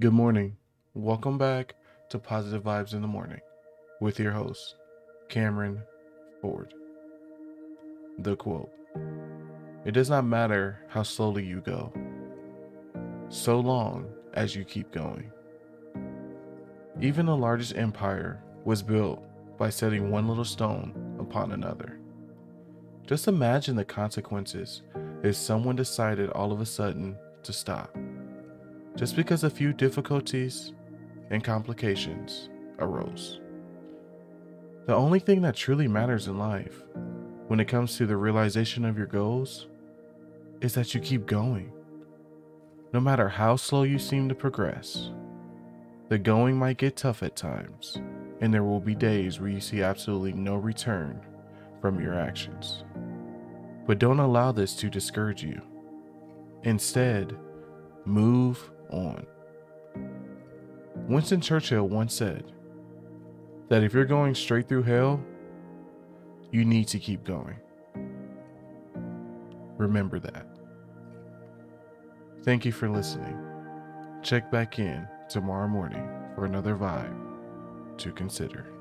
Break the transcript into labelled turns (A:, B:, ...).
A: Good morning. Welcome back to Positive Vibes in the Morning with your host, Cameron Ford. The quote It does not matter how slowly you go, so long as you keep going. Even the largest empire was built by setting one little stone upon another. Just imagine the consequences if someone decided all of a sudden to stop just because a few difficulties and complications arose. The only thing that truly matters in life when it comes to the realization of your goals is that you keep going. No matter how slow you seem to progress, the going might get tough at times, and there will be days where you see absolutely no return from your actions. But don't allow this to discourage you. Instead, move. Winston Churchill once said that if you're going straight through hell, you need to keep going. Remember that. Thank you for listening. Check back in tomorrow morning for another vibe to consider.